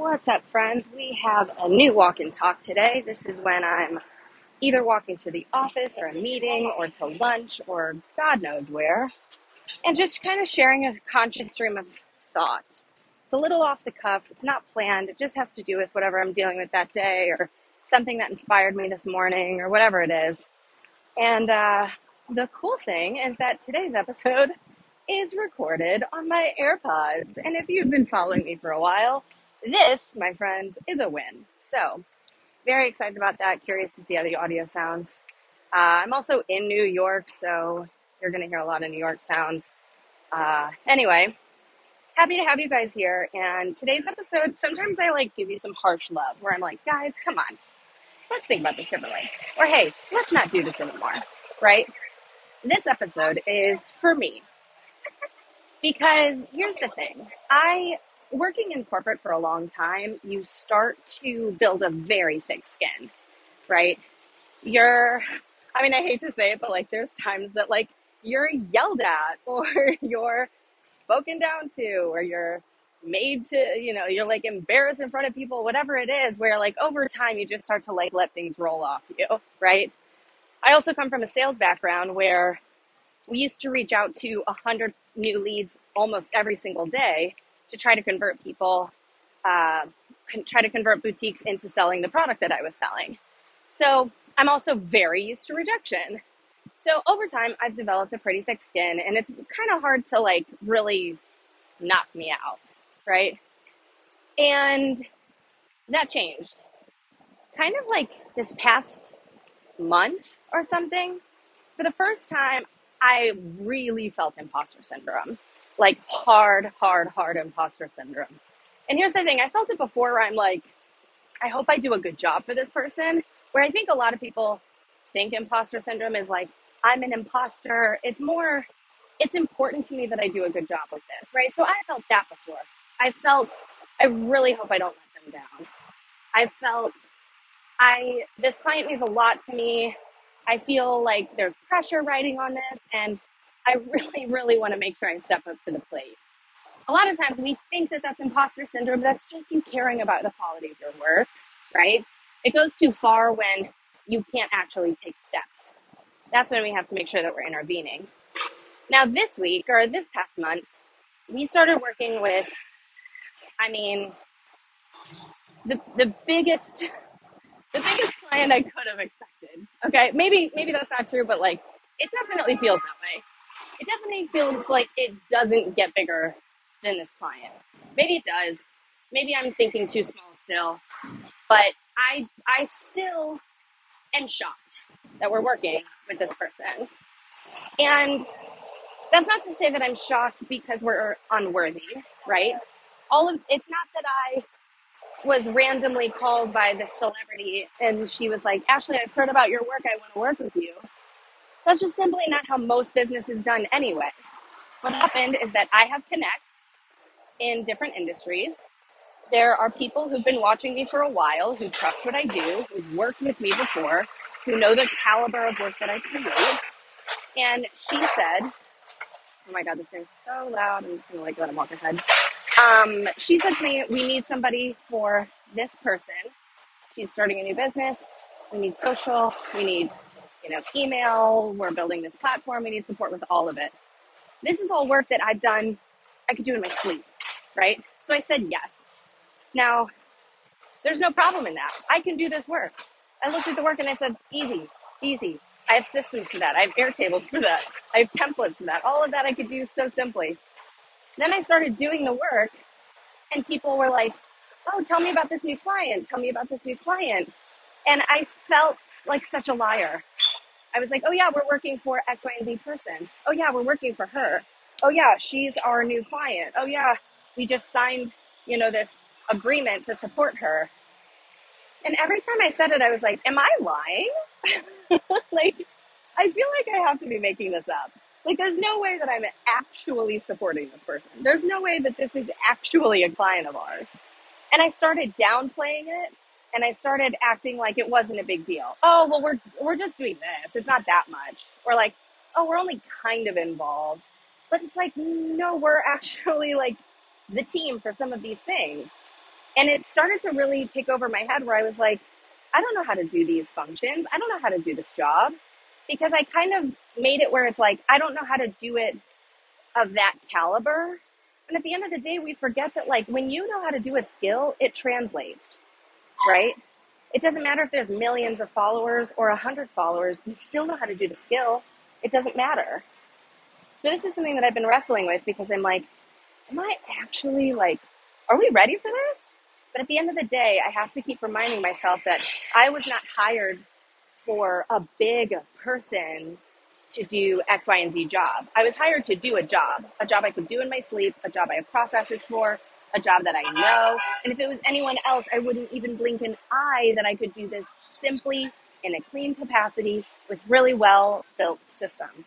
What's up, friends? We have a new walk and talk today. This is when I'm either walking to the office or a meeting or to lunch or God knows where, and just kind of sharing a conscious stream of thought. It's a little off the cuff, it's not planned, it just has to do with whatever I'm dealing with that day or something that inspired me this morning or whatever it is. And uh, the cool thing is that today's episode is recorded on my AirPods. And if you've been following me for a while, this, my friends, is a win. So, very excited about that. Curious to see how the audio sounds. Uh, I'm also in New York, so you're going to hear a lot of New York sounds. Uh, anyway, happy to have you guys here. And today's episode, sometimes I like give you some harsh love where I'm like, guys, come on, let's think about this differently. Or hey, let's not do this anymore, right? This episode is for me. Because here's the thing I, working in corporate for a long time, you start to build a very thick skin, right? You're, I mean, I hate to say it, but like there's times that like you're yelled at or you're spoken down to or you're made to, you know, you're like embarrassed in front of people, whatever it is, where like over time you just start to like let things roll off you, right? I also come from a sales background where we used to reach out to 100 new leads almost every single day to try to convert people, uh, con- try to convert boutiques into selling the product that I was selling. So I'm also very used to rejection. So over time, I've developed a pretty thick skin, and it's kind of hard to like really knock me out, right? And that changed kind of like this past month or something. For the first time, I really felt imposter syndrome. Like hard, hard, hard imposter syndrome. And here's the thing I felt it before where I'm like, I hope I do a good job for this person. Where I think a lot of people think imposter syndrome is like, I'm an imposter. It's more, it's important to me that I do a good job with this, right? So I felt that before. I felt, I really hope I don't let them down. I felt, I, this client means a lot to me. I feel like there's pressure riding on this, and I really, really want to make sure I step up to the plate. A lot of times we think that that's imposter syndrome. That's just you caring about the quality of your work, right? It goes too far when you can't actually take steps. That's when we have to make sure that we're intervening. Now, this week or this past month, we started working with, I mean, the the biggest the biggest client I could have expected. Okay, maybe maybe that's not true, but like it definitely feels that way. It definitely feels like it doesn't get bigger than this client. Maybe it does. Maybe I'm thinking too small still, but I I still am shocked that we're working with this person. And that's not to say that I'm shocked because we're unworthy, right? All of it's not that I was randomly called by this celebrity and she was like, Ashley, I've heard about your work. I want to work with you. That's just simply not how most business is done anyway. What happened is that I have connects in different industries. There are people who've been watching me for a while, who trust what I do, who've worked with me before, who know the caliber of work that I create. And she said, Oh my God, this thing's so loud. I'm just to like let him walk ahead. Um, she said to me, We need somebody for this person. She's starting a new business. We need social. We need, know, email. We're building this platform. We need support with all of it. This is all work that I've done, I could do in my sleep, right? So I said yes. Now, there's no problem in that. I can do this work. I looked at the work and I said, easy, easy. I have systems for that. I have Airtables for that. I have templates for that. All of that I could do so simply. Then I started doing the work, and people were like, Oh, tell me about this new client. Tell me about this new client. And I felt like such a liar. I was like, Oh, yeah, we're working for X, Y, and Z person. Oh, yeah, we're working for her. Oh, yeah, she's our new client. Oh, yeah, we just signed, you know, this agreement to support her. And every time I said it, I was like, Am I lying? like, I feel like I have to be making this up. Like, there's no way that I'm actually supporting this person. There's no way that this is actually a client of ours. And I started downplaying it and I started acting like it wasn't a big deal. Oh, well, we're, we're just doing this. It's not that much. Or like, oh, we're only kind of involved. But it's like, no, we're actually like the team for some of these things. And it started to really take over my head where I was like, I don't know how to do these functions. I don't know how to do this job because I kind of made it where it's like, I don't know how to do it of that caliber. And at the end of the day, we forget that, like, when you know how to do a skill, it translates, right? It doesn't matter if there's millions of followers or a hundred followers, you still know how to do the skill. It doesn't matter. So, this is something that I've been wrestling with because I'm like, am I actually like, are we ready for this? But at the end of the day, I have to keep reminding myself that I was not hired for a big person to do X, Y, and Z job. I was hired to do a job, a job I could do in my sleep, a job I have processes for, a job that I know. And if it was anyone else, I wouldn't even blink an eye that I could do this simply in a clean capacity with really well built systems.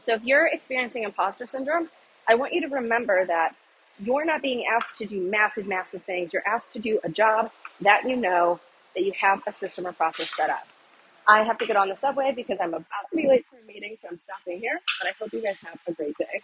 So if you're experiencing imposter syndrome, I want you to remember that you're not being asked to do massive, massive things. You're asked to do a job that you know that you have a system or process set up. I have to get on the subway because I'm about to be late for a meeting, so I'm stopping here. But I hope you guys have a great day.